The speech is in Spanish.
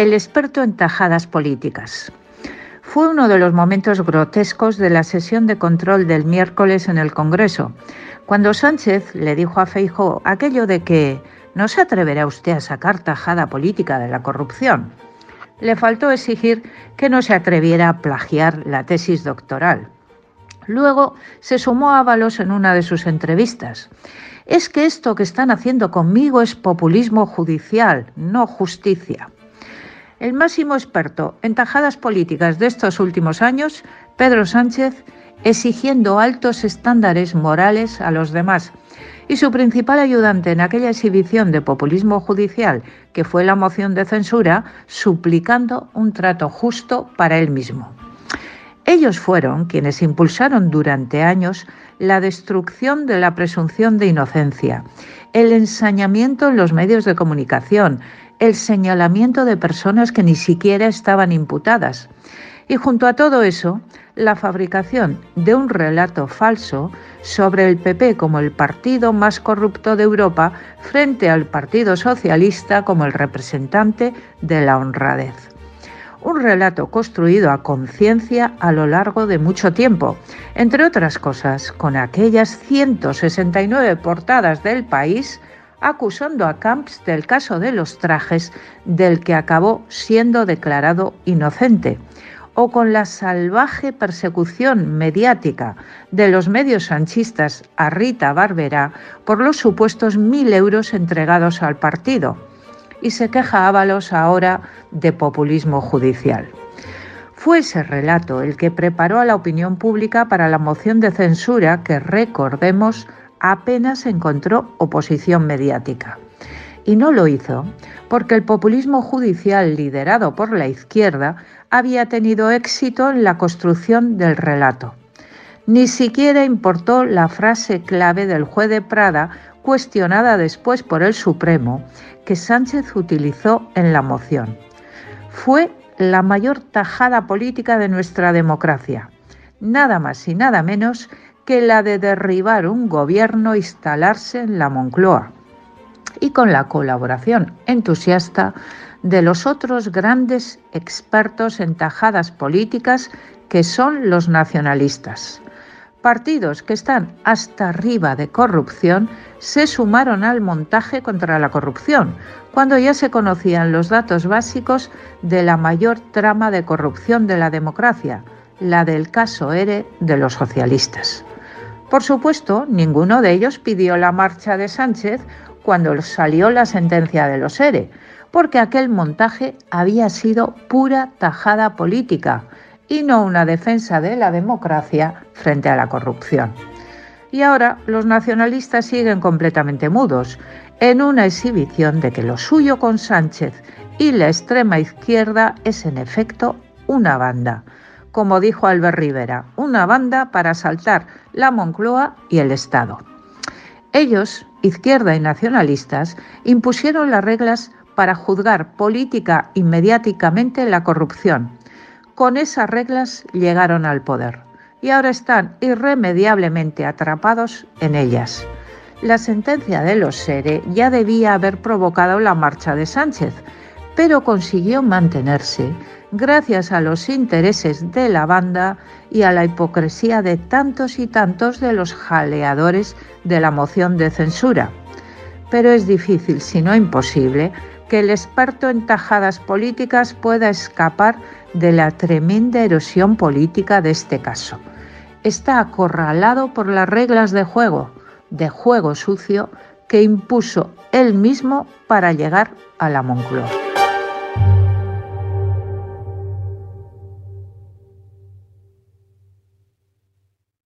el experto en tajadas políticas. Fue uno de los momentos grotescos de la sesión de control del miércoles en el Congreso, cuando Sánchez le dijo a Feijóo aquello de que no se atreverá usted a sacar tajada política de la corrupción. Le faltó exigir que no se atreviera a plagiar la tesis doctoral. Luego se sumó a Ábalos en una de sus entrevistas. Es que esto que están haciendo conmigo es populismo judicial, no justicia. El máximo experto en tajadas políticas de estos últimos años, Pedro Sánchez, exigiendo altos estándares morales a los demás. Y su principal ayudante en aquella exhibición de populismo judicial, que fue la moción de censura, suplicando un trato justo para él mismo. Ellos fueron quienes impulsaron durante años la destrucción de la presunción de inocencia, el ensañamiento en los medios de comunicación, el señalamiento de personas que ni siquiera estaban imputadas. Y junto a todo eso, la fabricación de un relato falso sobre el PP como el partido más corrupto de Europa frente al Partido Socialista como el representante de la honradez. Un relato construido a conciencia a lo largo de mucho tiempo, entre otras cosas, con aquellas 169 portadas del país acusando a Camps del caso de los trajes del que acabó siendo declarado inocente, o con la salvaje persecución mediática de los medios sanchistas a Rita Barberá por los supuestos mil euros entregados al partido. Y se queja Ábalos ahora de populismo judicial. Fue ese relato el que preparó a la opinión pública para la moción de censura que, recordemos, apenas encontró oposición mediática. Y no lo hizo porque el populismo judicial liderado por la izquierda había tenido éxito en la construcción del relato. Ni siquiera importó la frase clave del juez de Prada, cuestionada después por el Supremo, que Sánchez utilizó en la moción. Fue la mayor tajada política de nuestra democracia, nada más y nada menos que la de derribar un gobierno instalarse en la Moncloa y con la colaboración entusiasta de los otros grandes expertos en tajadas políticas que son los nacionalistas. Partidos que están hasta arriba de corrupción se sumaron al montaje contra la corrupción, cuando ya se conocían los datos básicos de la mayor trama de corrupción de la democracia, la del caso ERE de los socialistas. Por supuesto, ninguno de ellos pidió la marcha de Sánchez cuando salió la sentencia de los ERE, porque aquel montaje había sido pura tajada política y no una defensa de la democracia frente a la corrupción. Y ahora los nacionalistas siguen completamente mudos, en una exhibición de que lo suyo con Sánchez y la extrema izquierda es en efecto una banda, como dijo Albert Rivera, una banda para asaltar la Moncloa y el Estado. Ellos, izquierda y nacionalistas, impusieron las reglas para juzgar política y mediáticamente la corrupción. Con esas reglas llegaron al poder y ahora están irremediablemente atrapados en ellas. La sentencia de los SERE ya debía haber provocado la marcha de Sánchez, pero consiguió mantenerse gracias a los intereses de la banda y a la hipocresía de tantos y tantos de los jaleadores de la moción de censura. Pero es difícil, si no imposible, que el experto en tajadas políticas pueda escapar de la tremenda erosión política de este caso. Está acorralado por las reglas de juego, de juego sucio, que impuso él mismo para llegar a la Moncloa.